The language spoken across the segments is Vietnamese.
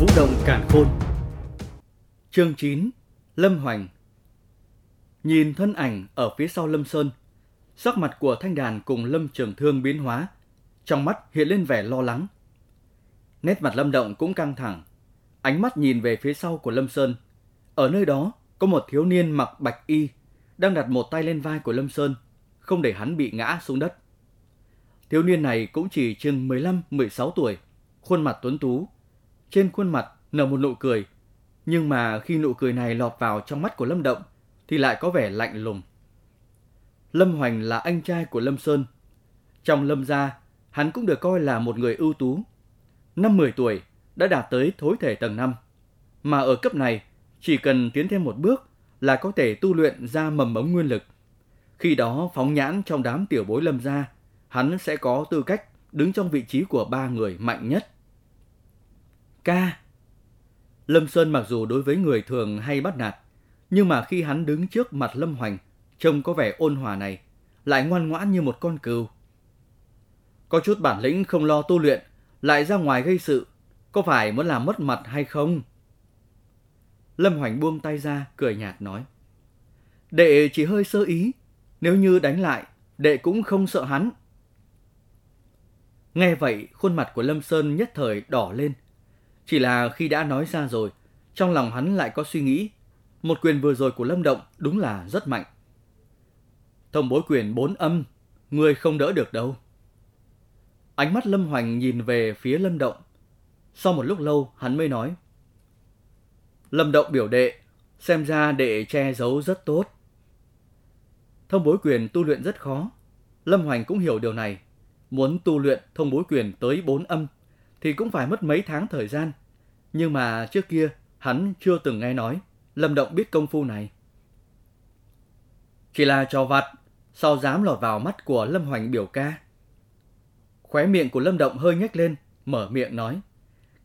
Vũ Đồng cản khôn Chương 9 Lâm Hoành Nhìn thân ảnh ở phía sau Lâm Sơn, sắc mặt của thanh đàn cùng Lâm Trường Thương biến hóa, trong mắt hiện lên vẻ lo lắng. Nét mặt Lâm Động cũng căng thẳng, ánh mắt nhìn về phía sau của Lâm Sơn. Ở nơi đó có một thiếu niên mặc bạch y, đang đặt một tay lên vai của Lâm Sơn, không để hắn bị ngã xuống đất. Thiếu niên này cũng chỉ chừng 15-16 tuổi, khuôn mặt tuấn tú. Trên khuôn mặt nở một nụ cười, nhưng mà khi nụ cười này lọt vào trong mắt của Lâm Động thì lại có vẻ lạnh lùng. Lâm Hoành là anh trai của Lâm Sơn. Trong Lâm gia, hắn cũng được coi là một người ưu tú. Năm 10 tuổi đã đạt tới thối thể tầng 5. Mà ở cấp này, chỉ cần tiến thêm một bước là có thể tu luyện ra mầm mống nguyên lực. Khi đó phóng nhãn trong đám tiểu bối Lâm gia, hắn sẽ có tư cách đứng trong vị trí của ba người mạnh nhất. Ca Lâm Sơn mặc dù đối với người thường hay bắt nạt, nhưng mà khi hắn đứng trước mặt Lâm Hoành, trông có vẻ ôn hòa này, lại ngoan ngoãn như một con cừu. Có chút bản lĩnh không lo tu luyện, lại ra ngoài gây sự, có phải muốn làm mất mặt hay không? Lâm Hoành buông tay ra, cười nhạt nói. Đệ chỉ hơi sơ ý, nếu như đánh lại, đệ cũng không sợ hắn. Nghe vậy, khuôn mặt của Lâm Sơn nhất thời đỏ lên. Chỉ là khi đã nói ra rồi, trong lòng hắn lại có suy nghĩ. Một quyền vừa rồi của Lâm Động đúng là rất mạnh. Thông bối quyền bốn âm, người không đỡ được đâu. Ánh mắt Lâm Hoành nhìn về phía Lâm Động. Sau một lúc lâu, hắn mới nói. Lâm Động biểu đệ, xem ra đệ che giấu rất tốt. Thông bối quyền tu luyện rất khó. Lâm Hoành cũng hiểu điều này. Muốn tu luyện thông bối quyền tới bốn âm thì cũng phải mất mấy tháng thời gian. Nhưng mà trước kia hắn chưa từng nghe nói Lâm Động biết công phu này. Chỉ là trò vặt, sao dám lọt vào mắt của Lâm Hoành biểu ca. Khóe miệng của Lâm Động hơi nhếch lên, mở miệng nói.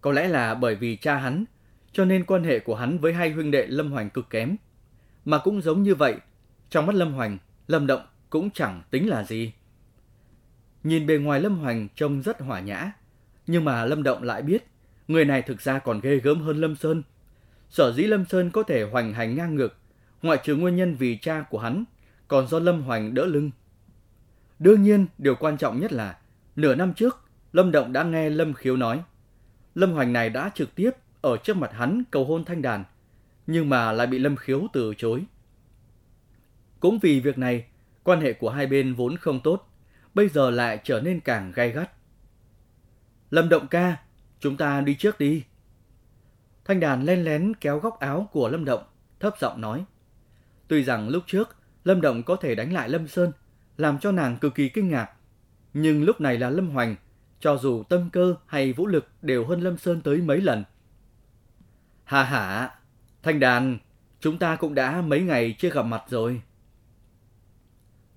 Có lẽ là bởi vì cha hắn, cho nên quan hệ của hắn với hai huynh đệ Lâm Hoành cực kém. Mà cũng giống như vậy, trong mắt Lâm Hoành, Lâm Động cũng chẳng tính là gì. Nhìn bề ngoài Lâm Hoành trông rất hỏa nhã, nhưng mà Lâm Động lại biết, người này thực ra còn ghê gớm hơn Lâm Sơn. Sở dĩ Lâm Sơn có thể hoành hành ngang ngược, ngoại trừ nguyên nhân vì cha của hắn, còn do Lâm Hoành đỡ lưng. Đương nhiên, điều quan trọng nhất là, nửa năm trước, Lâm Động đã nghe Lâm Khiếu nói. Lâm Hoành này đã trực tiếp ở trước mặt hắn cầu hôn thanh đàn, nhưng mà lại bị Lâm Khiếu từ chối. Cũng vì việc này, quan hệ của hai bên vốn không tốt, bây giờ lại trở nên càng gay gắt. Lâm Động ca, chúng ta đi trước đi. Thanh đàn len lén kéo góc áo của Lâm Động, thấp giọng nói. Tuy rằng lúc trước, Lâm Động có thể đánh lại Lâm Sơn, làm cho nàng cực kỳ kinh ngạc. Nhưng lúc này là Lâm Hoành, cho dù tâm cơ hay vũ lực đều hơn Lâm Sơn tới mấy lần. Hà hả, Thanh đàn, chúng ta cũng đã mấy ngày chưa gặp mặt rồi.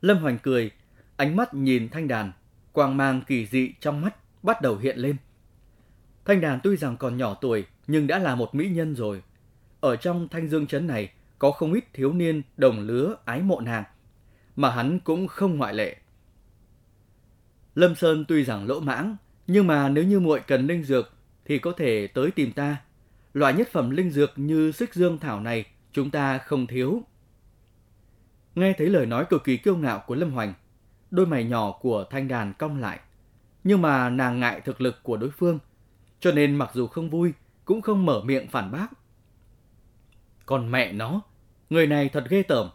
Lâm Hoành cười, ánh mắt nhìn thanh đàn, quang mang kỳ dị trong mắt bắt đầu hiện lên. Thanh đàn tuy rằng còn nhỏ tuổi nhưng đã là một mỹ nhân rồi. Ở trong thanh dương trấn này có không ít thiếu niên đồng lứa ái mộ nàng, mà hắn cũng không ngoại lệ. Lâm Sơn tuy rằng lỗ mãng, nhưng mà nếu như muội cần linh dược thì có thể tới tìm ta. Loại nhất phẩm linh dược như xích dương thảo này chúng ta không thiếu. Nghe thấy lời nói cực kỳ kiêu ngạo của Lâm Hoành, đôi mày nhỏ của thanh đàn cong lại. Nhưng mà nàng ngại thực lực của đối phương, cho nên mặc dù không vui, cũng không mở miệng phản bác. Còn mẹ nó, người này thật ghê tởm,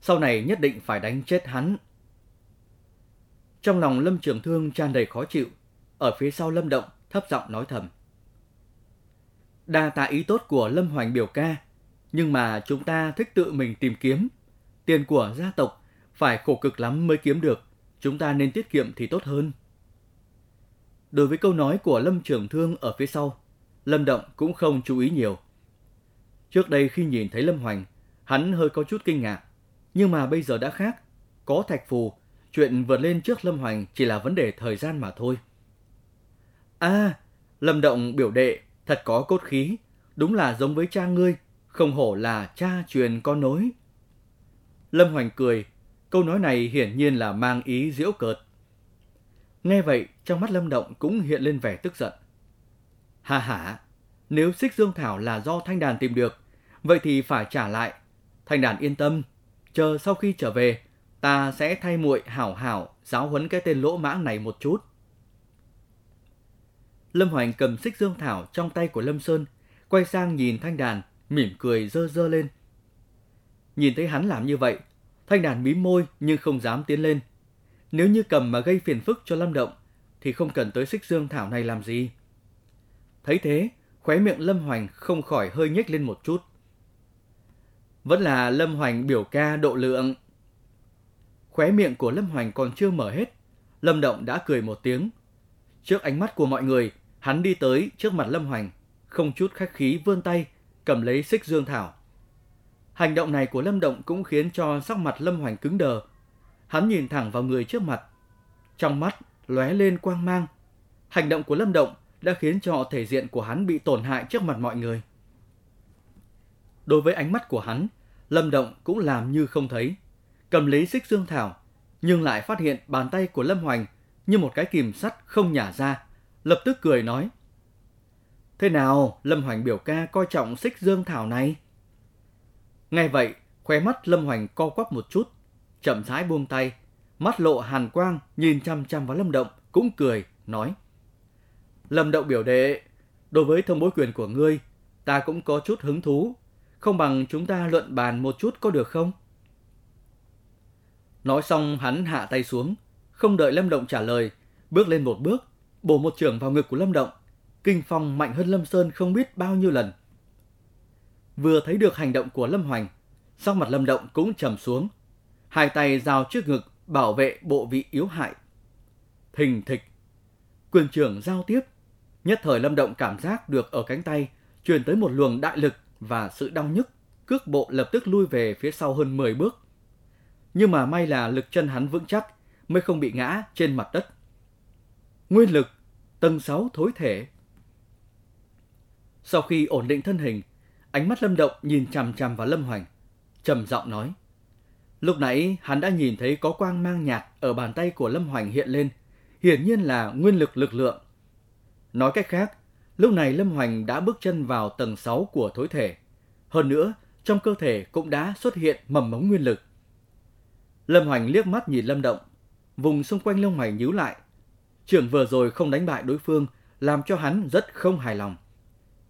sau này nhất định phải đánh chết hắn. Trong lòng Lâm Trường Thương tràn đầy khó chịu, ở phía sau Lâm Động thấp giọng nói thầm. Đa tạ ý tốt của Lâm Hoành biểu ca, nhưng mà chúng ta thích tự mình tìm kiếm. Tiền của gia tộc phải khổ cực lắm mới kiếm được, chúng ta nên tiết kiệm thì tốt hơn. Đối với câu nói của Lâm Trường Thương ở phía sau, Lâm Động cũng không chú ý nhiều. Trước đây khi nhìn thấy Lâm Hoành, hắn hơi có chút kinh ngạc, nhưng mà bây giờ đã khác. Có thạch phù, chuyện vượt lên trước Lâm Hoành chỉ là vấn đề thời gian mà thôi. À, Lâm Động biểu đệ, thật có cốt khí, đúng là giống với cha ngươi, không hổ là cha truyền con nối. Lâm Hoành cười, câu nói này hiển nhiên là mang ý diễu cợt. Nghe vậy, trong mắt Lâm Động cũng hiện lên vẻ tức giận. Hà hả, nếu xích dương thảo là do thanh đàn tìm được, vậy thì phải trả lại. Thanh đàn yên tâm, chờ sau khi trở về, ta sẽ thay muội hảo hảo giáo huấn cái tên lỗ mãng này một chút. Lâm Hoành cầm xích dương thảo trong tay của Lâm Sơn, quay sang nhìn thanh đàn, mỉm cười dơ dơ lên. Nhìn thấy hắn làm như vậy, thanh đàn mím môi nhưng không dám tiến lên. Nếu như cầm mà gây phiền phức cho Lâm Động, thì không cần tới xích dương thảo này làm gì. Thấy thế, khóe miệng Lâm Hoành không khỏi hơi nhếch lên một chút. Vẫn là Lâm Hoành biểu ca độ lượng. Khóe miệng của Lâm Hoành còn chưa mở hết, Lâm Động đã cười một tiếng. Trước ánh mắt của mọi người, hắn đi tới trước mặt Lâm Hoành, không chút khách khí vươn tay, cầm lấy xích dương thảo. Hành động này của Lâm Động cũng khiến cho sắc mặt Lâm Hoành cứng đờ. Hắn nhìn thẳng vào người trước mặt. Trong mắt lóe lên quang mang. Hành động của Lâm Động đã khiến cho thể diện của hắn bị tổn hại trước mặt mọi người. Đối với ánh mắt của hắn, Lâm Động cũng làm như không thấy. Cầm lấy xích dương thảo, nhưng lại phát hiện bàn tay của Lâm Hoành như một cái kìm sắt không nhả ra, lập tức cười nói. Thế nào, Lâm Hoành biểu ca coi trọng xích dương thảo này? Ngay vậy, khóe mắt Lâm Hoành co quắp một chút, chậm rãi buông tay, mắt lộ hàn quang nhìn chăm chăm vào Lâm Động, cũng cười, nói. Lâm Động biểu đệ, đối với thông bối quyền của ngươi, ta cũng có chút hứng thú, không bằng chúng ta luận bàn một chút có được không? Nói xong hắn hạ tay xuống, không đợi Lâm Động trả lời, bước lên một bước, bổ một trường vào ngực của Lâm Động. Kinh phong mạnh hơn Lâm Sơn không biết bao nhiêu lần. Vừa thấy được hành động của Lâm Hoành, sắc mặt Lâm Động cũng trầm xuống. Hai tay giao trước ngực bảo vệ bộ vị yếu hại. Thình thịch. Quyền trưởng giao tiếp. Nhất thời Lâm Động cảm giác được ở cánh tay truyền tới một luồng đại lực và sự đau nhức. Cước bộ lập tức lui về phía sau hơn 10 bước. Nhưng mà may là lực chân hắn vững chắc mới không bị ngã trên mặt đất. Nguyên lực, tầng 6 thối thể. Sau khi ổn định thân hình, ánh mắt Lâm Động nhìn chằm chằm vào Lâm Hoành, trầm giọng nói. Lúc nãy hắn đã nhìn thấy có quang mang nhạt ở bàn tay của Lâm Hoành hiện lên, hiển nhiên là nguyên lực lực lượng. Nói cách khác, lúc này Lâm Hoành đã bước chân vào tầng 6 của thối thể. Hơn nữa, trong cơ thể cũng đã xuất hiện mầm mống nguyên lực. Lâm Hoành liếc mắt nhìn Lâm Động, vùng xung quanh lông mày nhíu lại. Trưởng vừa rồi không đánh bại đối phương, làm cho hắn rất không hài lòng.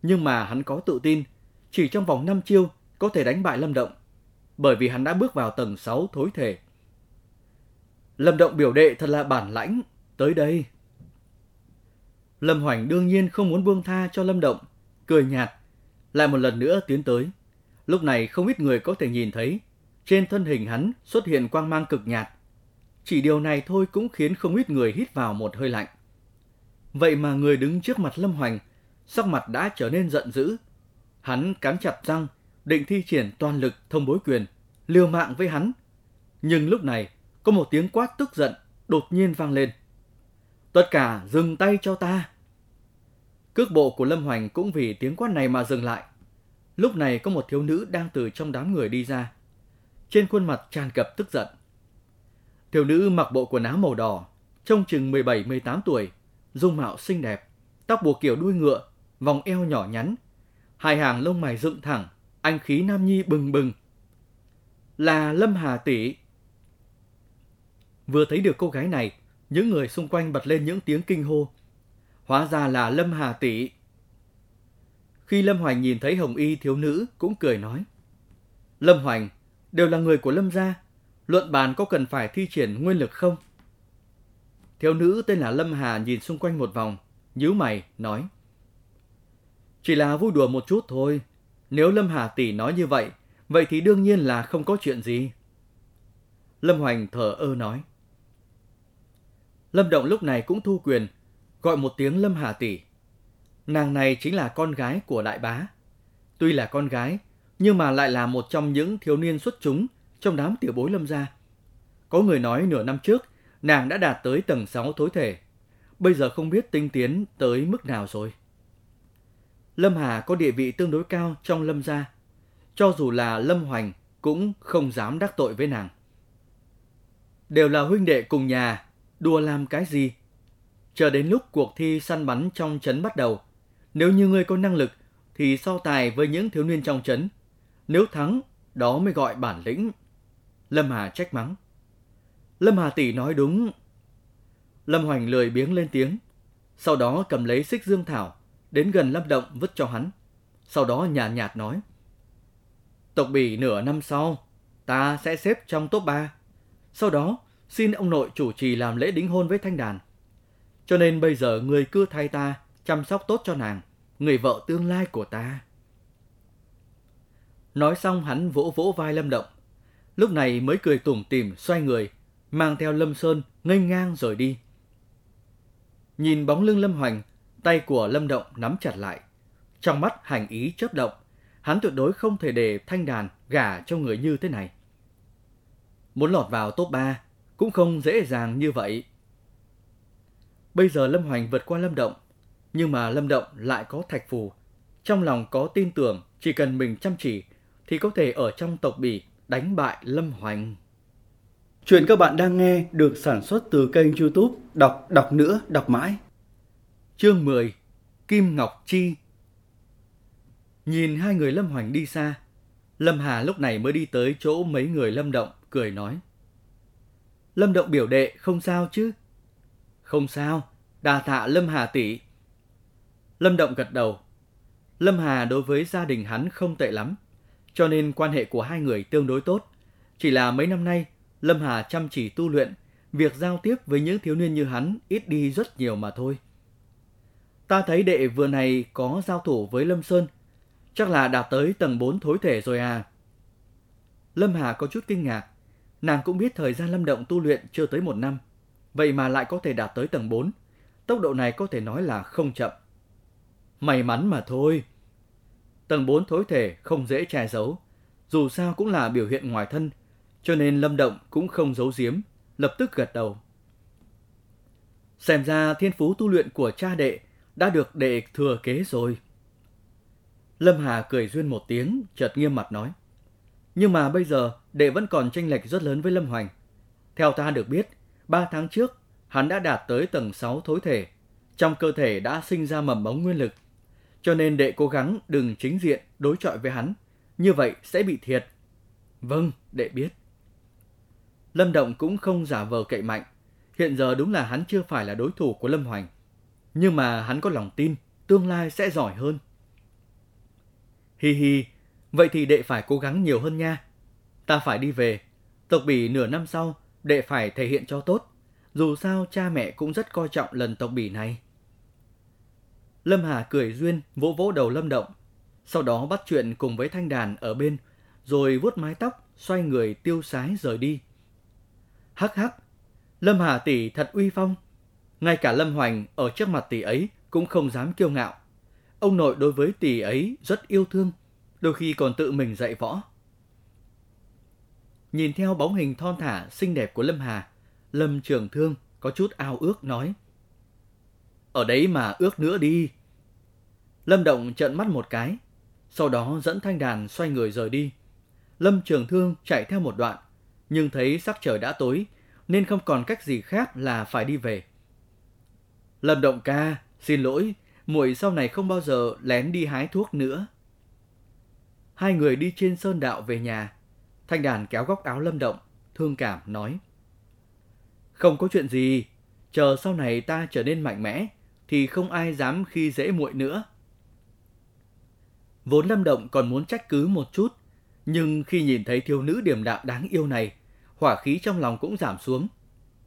Nhưng mà hắn có tự tin, chỉ trong vòng 5 chiêu có thể đánh bại Lâm Động, bởi vì hắn đã bước vào tầng 6 thối thể. Lâm Động biểu đệ thật là bản lãnh, tới đây. Lâm Hoành đương nhiên không muốn buông tha cho Lâm Động, cười nhạt, lại một lần nữa tiến tới. Lúc này không ít người có thể nhìn thấy, trên thân hình hắn xuất hiện quang mang cực nhạt. Chỉ điều này thôi cũng khiến không ít người hít vào một hơi lạnh. Vậy mà người đứng trước mặt Lâm Hoành, sắc mặt đã trở nên giận dữ. Hắn cắn chặt răng, định thi triển toàn lực thông bối quyền, liều mạng với hắn. Nhưng lúc này, có một tiếng quát tức giận đột nhiên vang lên. Tất cả dừng tay cho ta. Cước bộ của Lâm Hoành cũng vì tiếng quát này mà dừng lại. Lúc này có một thiếu nữ đang từ trong đám người đi ra. Trên khuôn mặt tràn cập tức giận. Thiếu nữ mặc bộ quần áo màu đỏ, trông chừng 17-18 tuổi, dung mạo xinh đẹp, tóc buộc kiểu đuôi ngựa, vòng eo nhỏ nhắn, hai hàng lông mày dựng thẳng, anh khí nam nhi bừng bừng. Là Lâm Hà tỷ. Vừa thấy được cô gái này, những người xung quanh bật lên những tiếng kinh hô. Hóa ra là Lâm Hà tỷ. Khi Lâm Hoành nhìn thấy Hồng Y thiếu nữ cũng cười nói. Lâm Hoành, đều là người của Lâm gia, luận bàn có cần phải thi triển nguyên lực không? Thiếu nữ tên là Lâm Hà nhìn xung quanh một vòng, nhíu mày, nói. Chỉ là vui đùa một chút thôi. Nếu Lâm Hà tỷ nói như vậy, vậy thì đương nhiên là không có chuyện gì. Lâm Hoành thở ơ nói. Lâm Động lúc này cũng thu quyền, gọi một tiếng Lâm Hà tỷ. Nàng này chính là con gái của đại bá. Tuy là con gái, nhưng mà lại là một trong những thiếu niên xuất chúng trong đám tiểu bối Lâm gia. Có người nói nửa năm trước, nàng đã đạt tới tầng 6 thối thể. Bây giờ không biết tinh tiến tới mức nào rồi. Lâm Hà có địa vị tương đối cao trong Lâm gia. Cho dù là Lâm Hoành cũng không dám đắc tội với nàng. Đều là huynh đệ cùng nhà, đùa làm cái gì? Chờ đến lúc cuộc thi săn bắn trong trấn bắt đầu, nếu như ngươi có năng lực thì so tài với những thiếu niên trong trấn. Nếu thắng, đó mới gọi bản lĩnh. Lâm Hà trách mắng. Lâm Hà tỷ nói đúng. Lâm Hoành lười biếng lên tiếng, sau đó cầm lấy xích dương thảo, đến gần Lâm Động vứt cho hắn. Sau đó nhàn nhạt, nhạt nói. Tộc bỉ nửa năm sau, ta sẽ xếp trong top 3. Sau đó, xin ông nội chủ trì làm lễ đính hôn với Thanh Đàn. Cho nên bây giờ người cứ thay ta chăm sóc tốt cho nàng, người vợ tương lai của ta. Nói xong hắn vỗ vỗ vai Lâm Động. Lúc này mới cười tủm tỉm xoay người, mang theo Lâm Sơn nghênh ngang rồi đi. Nhìn bóng lưng Lâm Hoành, tay của Lâm Động nắm chặt lại. Trong mắt hành ý chớp động, hắn tuyệt đối không thể để thanh đàn gả cho người như thế này. Muốn lọt vào top 3 cũng không dễ dàng như vậy. Bây giờ Lâm Hoành vượt qua Lâm Động, nhưng mà Lâm Động lại có thạch phù. Trong lòng có tin tưởng chỉ cần mình chăm chỉ thì có thể ở trong tộc bỉ đánh bại Lâm Hoành. Chuyện các bạn đang nghe được sản xuất từ kênh youtube Đọc Đọc Nữa Đọc Mãi. Chương 10 Kim Ngọc Chi Nhìn hai người Lâm Hoành đi xa, Lâm Hà lúc này mới đi tới chỗ mấy người Lâm Động, cười nói. Lâm Động biểu đệ không sao chứ? Không sao, đà tạ Lâm Hà tỷ. Lâm Động gật đầu. Lâm Hà đối với gia đình hắn không tệ lắm, cho nên quan hệ của hai người tương đối tốt. Chỉ là mấy năm nay, Lâm Hà chăm chỉ tu luyện, việc giao tiếp với những thiếu niên như hắn ít đi rất nhiều mà thôi. Ta thấy đệ vừa này có giao thủ với Lâm Sơn, chắc là đạt tới tầng 4 thối thể rồi à. Lâm Hà có chút kinh ngạc, nàng cũng biết thời gian Lâm Động tu luyện chưa tới một năm, vậy mà lại có thể đạt tới tầng 4. Tốc độ này có thể nói là không chậm. May mắn mà thôi. Tầng 4 thối thể không dễ che giấu, dù sao cũng là biểu hiện ngoài thân, cho nên Lâm Động cũng không giấu giếm, lập tức gật đầu. Xem ra thiên phú tu luyện của cha đệ đã được đệ thừa kế rồi. Lâm Hà cười duyên một tiếng, chợt nghiêm mặt nói. Nhưng mà bây giờ đệ vẫn còn tranh lệch rất lớn với Lâm Hoành. Theo ta được biết, ba tháng trước, hắn đã đạt tới tầng 6 thối thể. Trong cơ thể đã sinh ra mầm bóng nguyên lực. Cho nên đệ cố gắng đừng chính diện đối chọi với hắn. Như vậy sẽ bị thiệt. Vâng, đệ biết. Lâm Động cũng không giả vờ cậy mạnh. Hiện giờ đúng là hắn chưa phải là đối thủ của Lâm Hoành. Nhưng mà hắn có lòng tin, tương lai sẽ giỏi hơn. Hi hi, vậy thì đệ phải cố gắng nhiều hơn nha. Ta phải đi về. Tộc bỉ nửa năm sau, đệ phải thể hiện cho tốt. Dù sao cha mẹ cũng rất coi trọng lần tộc bỉ này. Lâm Hà cười duyên, vỗ vỗ đầu Lâm Động. Sau đó bắt chuyện cùng với thanh đàn ở bên, rồi vuốt mái tóc, xoay người tiêu sái rời đi. Hắc hắc, Lâm Hà tỷ thật uy phong. Ngay cả Lâm Hoành ở trước mặt tỷ ấy cũng không dám kiêu ngạo. Ông nội đối với tỷ ấy rất yêu thương, đôi khi còn tự mình dạy võ. Nhìn theo bóng hình thon thả xinh đẹp của Lâm Hà, Lâm Trường Thương có chút ao ước nói. Ở đấy mà ước nữa đi. Lâm Động trợn mắt một cái, sau đó dẫn thanh đàn xoay người rời đi. Lâm Trường Thương chạy theo một đoạn, nhưng thấy sắc trời đã tối, nên không còn cách gì khác là phải đi về. Lâm Động ca, xin lỗi, muội sau này không bao giờ lén đi hái thuốc nữa. Hai người đi trên sơn đạo về nhà, thanh đàn kéo góc áo Lâm Động, thương cảm nói. Không có chuyện gì, chờ sau này ta trở nên mạnh mẽ, thì không ai dám khi dễ muội nữa. Vốn Lâm Động còn muốn trách cứ một chút, nhưng khi nhìn thấy thiếu nữ điềm đạm đáng yêu này, hỏa khí trong lòng cũng giảm xuống.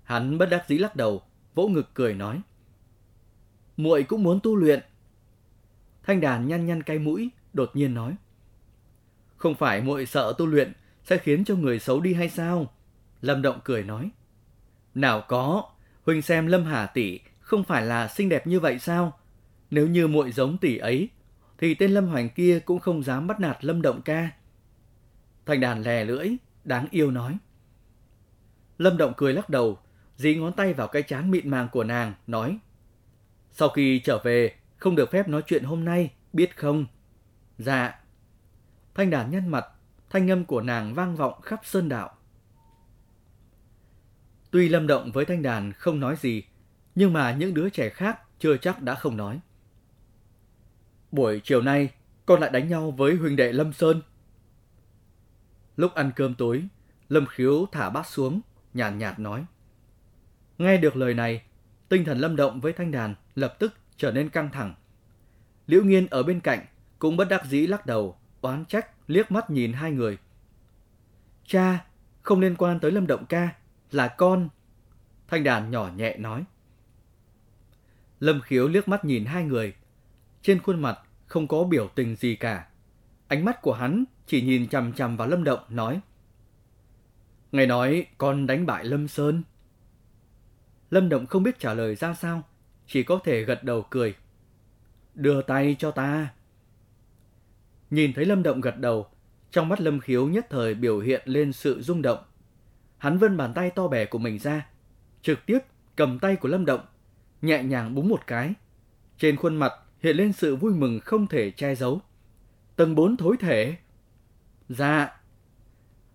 Hắn bất đắc dĩ lắc đầu, vỗ ngực cười nói muội cũng muốn tu luyện. Thanh đàn nhăn nhăn cái mũi, đột nhiên nói. Không phải muội sợ tu luyện sẽ khiến cho người xấu đi hay sao? Lâm Động cười nói. Nào có, huynh xem Lâm Hà tỷ không phải là xinh đẹp như vậy sao? Nếu như muội giống tỷ ấy, thì tên Lâm Hoành kia cũng không dám bắt nạt Lâm Động ca. Thanh đàn lè lưỡi, đáng yêu nói. Lâm Động cười lắc đầu, dí ngón tay vào cái chán mịn màng của nàng, nói. Sau khi trở về, không được phép nói chuyện hôm nay, biết không? Dạ. Thanh đàn nhăn mặt, thanh âm của nàng vang vọng khắp sơn đạo. Tuy Lâm Động với thanh đàn không nói gì, nhưng mà những đứa trẻ khác chưa chắc đã không nói. Buổi chiều nay, con lại đánh nhau với huynh đệ Lâm Sơn. Lúc ăn cơm tối, Lâm Khiếu thả bát xuống, nhàn nhạt, nhạt nói. Nghe được lời này, tinh thần Lâm Động với Thanh Đàn lập tức trở nên căng thẳng. Liễu Nghiên ở bên cạnh cũng bất đắc dĩ lắc đầu, oán trách liếc mắt nhìn hai người. Cha, không liên quan tới Lâm Động ca, là con. Thanh Đàn nhỏ nhẹ nói. Lâm Khiếu liếc mắt nhìn hai người. Trên khuôn mặt không có biểu tình gì cả. Ánh mắt của hắn chỉ nhìn chằm chằm vào Lâm Động nói. Ngài nói con đánh bại Lâm Sơn. Lâm Động không biết trả lời ra sao, chỉ có thể gật đầu cười. Đưa tay cho ta. Nhìn thấy Lâm Động gật đầu, trong mắt Lâm Khiếu nhất thời biểu hiện lên sự rung động. Hắn vươn bàn tay to bè của mình ra, trực tiếp cầm tay của Lâm Động, nhẹ nhàng búng một cái. Trên khuôn mặt hiện lên sự vui mừng không thể che giấu. Tầng 4 thối thể. Dạ.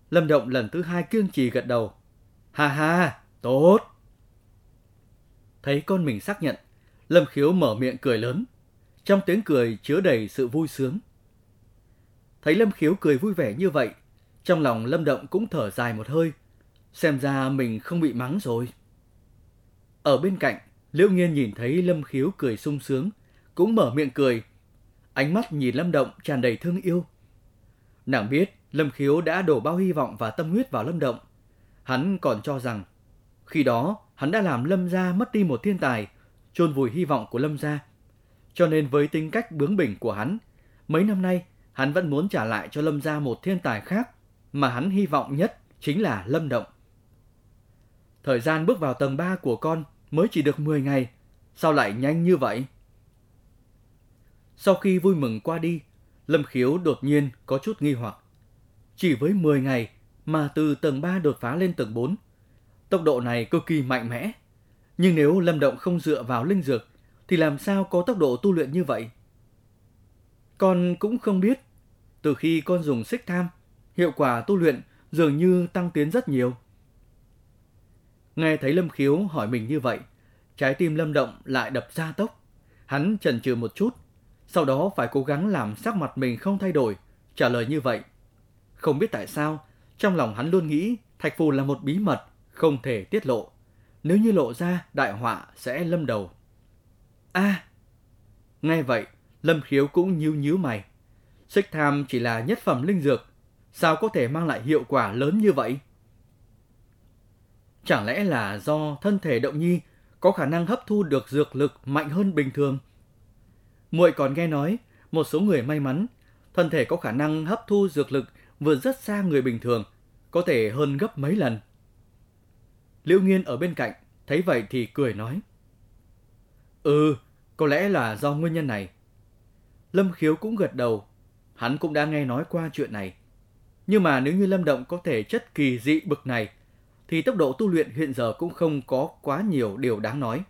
Lâm Động lần thứ hai kiên trì gật đầu. Ha ha, tốt. Thấy con mình xác nhận, Lâm Khiếu mở miệng cười lớn. Trong tiếng cười chứa đầy sự vui sướng. Thấy Lâm Khiếu cười vui vẻ như vậy, trong lòng Lâm Động cũng thở dài một hơi. Xem ra mình không bị mắng rồi. Ở bên cạnh, Liễu Nghiên nhìn thấy Lâm Khiếu cười sung sướng, cũng mở miệng cười. Ánh mắt nhìn Lâm Động tràn đầy thương yêu. Nàng biết Lâm Khiếu đã đổ bao hy vọng và tâm huyết vào Lâm Động. Hắn còn cho rằng, khi đó hắn đã làm Lâm gia mất đi một thiên tài, chôn vùi hy vọng của Lâm gia. Cho nên với tính cách bướng bỉnh của hắn, mấy năm nay hắn vẫn muốn trả lại cho Lâm gia một thiên tài khác mà hắn hy vọng nhất chính là Lâm Động. Thời gian bước vào tầng 3 của con mới chỉ được 10 ngày, sao lại nhanh như vậy? Sau khi vui mừng qua đi, Lâm Khiếu đột nhiên có chút nghi hoặc. Chỉ với 10 ngày mà từ tầng 3 đột phá lên tầng 4, tốc độ này cực kỳ mạnh mẽ. Nhưng nếu Lâm Động không dựa vào linh dược, thì làm sao có tốc độ tu luyện như vậy? Con cũng không biết. Từ khi con dùng xích tham, hiệu quả tu luyện dường như tăng tiến rất nhiều. Nghe thấy Lâm Khiếu hỏi mình như vậy, trái tim Lâm Động lại đập ra tốc. Hắn chần chừ một chút, sau đó phải cố gắng làm sắc mặt mình không thay đổi, trả lời như vậy. Không biết tại sao, trong lòng hắn luôn nghĩ Thạch Phù là một bí mật, không thể tiết lộ. Nếu như lộ ra, đại họa sẽ lâm đầu. a à, nghe vậy, Lâm Khiếu cũng nhíu nhíu mày. Xích tham chỉ là nhất phẩm linh dược, sao có thể mang lại hiệu quả lớn như vậy? Chẳng lẽ là do thân thể động nhi có khả năng hấp thu được dược lực mạnh hơn bình thường? Muội còn nghe nói, một số người may mắn, thân thể có khả năng hấp thu dược lực vượt rất xa người bình thường, có thể hơn gấp mấy lần. Liễu Nghiên ở bên cạnh, thấy vậy thì cười nói. Ừ, có lẽ là do nguyên nhân này. Lâm Khiếu cũng gật đầu, hắn cũng đã nghe nói qua chuyện này. Nhưng mà nếu như Lâm Động có thể chất kỳ dị bực này, thì tốc độ tu luyện hiện giờ cũng không có quá nhiều điều đáng nói.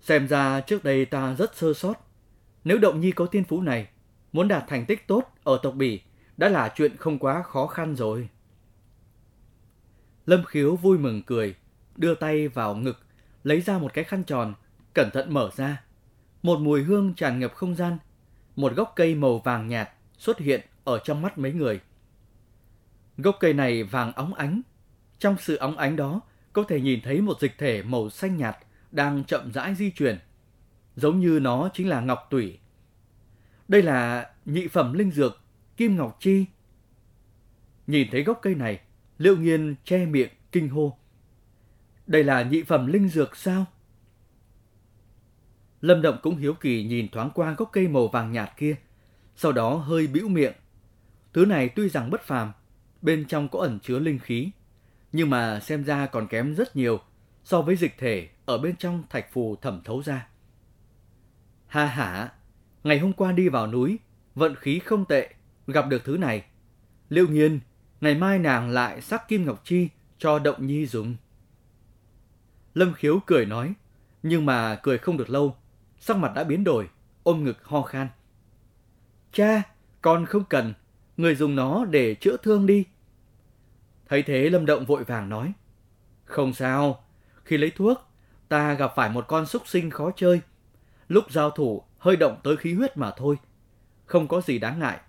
Xem ra trước đây ta rất sơ sót. Nếu Động Nhi có tiên phú này, muốn đạt thành tích tốt ở tộc Bỉ đã là chuyện không quá khó khăn rồi. Lâm Khiếu vui mừng cười, đưa tay vào ngực, lấy ra một cái khăn tròn, cẩn thận mở ra. Một mùi hương tràn ngập không gian, một gốc cây màu vàng nhạt xuất hiện ở trong mắt mấy người. Gốc cây này vàng óng ánh, trong sự óng ánh đó có thể nhìn thấy một dịch thể màu xanh nhạt đang chậm rãi di chuyển, giống như nó chính là ngọc tủy. Đây là nhị phẩm linh dược Kim Ngọc Chi. Nhìn thấy gốc cây này, Liệu Nghiên che miệng kinh hô. Đây là nhị phẩm linh dược sao? Lâm Động cũng hiếu kỳ nhìn thoáng qua gốc cây màu vàng nhạt kia, sau đó hơi bĩu miệng. Thứ này tuy rằng bất phàm, bên trong có ẩn chứa linh khí, nhưng mà xem ra còn kém rất nhiều so với dịch thể ở bên trong thạch phù thẩm thấu ra. Ha hả, ngày hôm qua đi vào núi, vận khí không tệ, gặp được thứ này. Liệu nhiên, ngày mai nàng lại sắc kim ngọc chi cho động nhi dùng. Lâm khiếu cười nói, nhưng mà cười không được lâu, sắc mặt đã biến đổi, ôm ngực ho khan. Cha, con không cần, người dùng nó để chữa thương đi. Thấy thế Lâm Động vội vàng nói, không sao, khi lấy thuốc, ta gặp phải một con súc sinh khó chơi. Lúc giao thủ, hơi động tới khí huyết mà thôi. không có gì đáng ngại.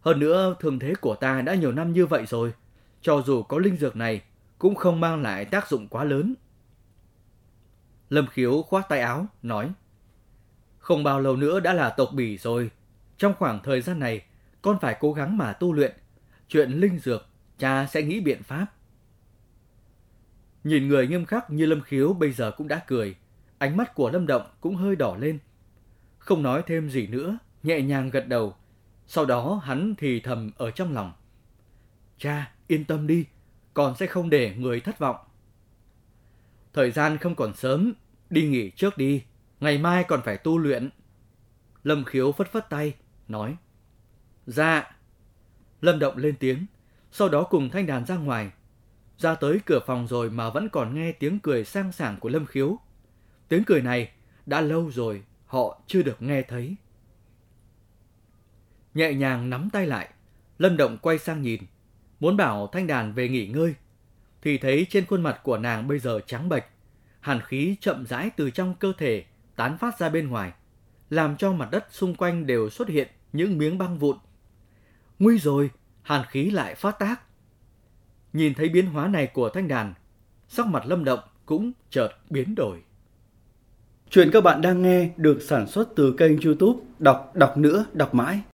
Hơn nữa, thường thế của ta đã nhiều năm như vậy rồi, cho dù có linh dược này cũng không mang lại tác dụng quá lớn. Lâm Khiếu khoát tay áo, nói Không bao lâu nữa đã là tộc bỉ rồi. Trong khoảng thời gian này, con phải cố gắng mà tu luyện. Chuyện linh dược, cha sẽ nghĩ biện pháp. Nhìn người nghiêm khắc như Lâm Khiếu bây giờ cũng đã cười. Ánh mắt của Lâm Động cũng hơi đỏ lên. Không nói thêm gì nữa, nhẹ nhàng gật đầu. Sau đó hắn thì thầm ở trong lòng. Cha, yên tâm đi, con sẽ không để người thất vọng. Thời gian không còn sớm, đi nghỉ trước đi, ngày mai còn phải tu luyện. Lâm Khiếu phất phất tay, nói. Dạ. Lâm Động lên tiếng, sau đó cùng thanh đàn ra ngoài. Ra tới cửa phòng rồi mà vẫn còn nghe tiếng cười sang sảng của Lâm Khiếu. Tiếng cười này đã lâu rồi họ chưa được nghe thấy. Nhẹ nhàng nắm tay lại, Lâm Động quay sang nhìn, muốn bảo thanh đàn về nghỉ ngơi, thì thấy trên khuôn mặt của nàng bây giờ trắng bệch, hàn khí chậm rãi từ trong cơ thể tán phát ra bên ngoài, làm cho mặt đất xung quanh đều xuất hiện những miếng băng vụn. Nguy rồi, hàn khí lại phát tác. Nhìn thấy biến hóa này của thanh đàn, sắc mặt lâm động cũng chợt biến đổi. Chuyện các bạn đang nghe được sản xuất từ kênh youtube Đọc Đọc Nữa Đọc Mãi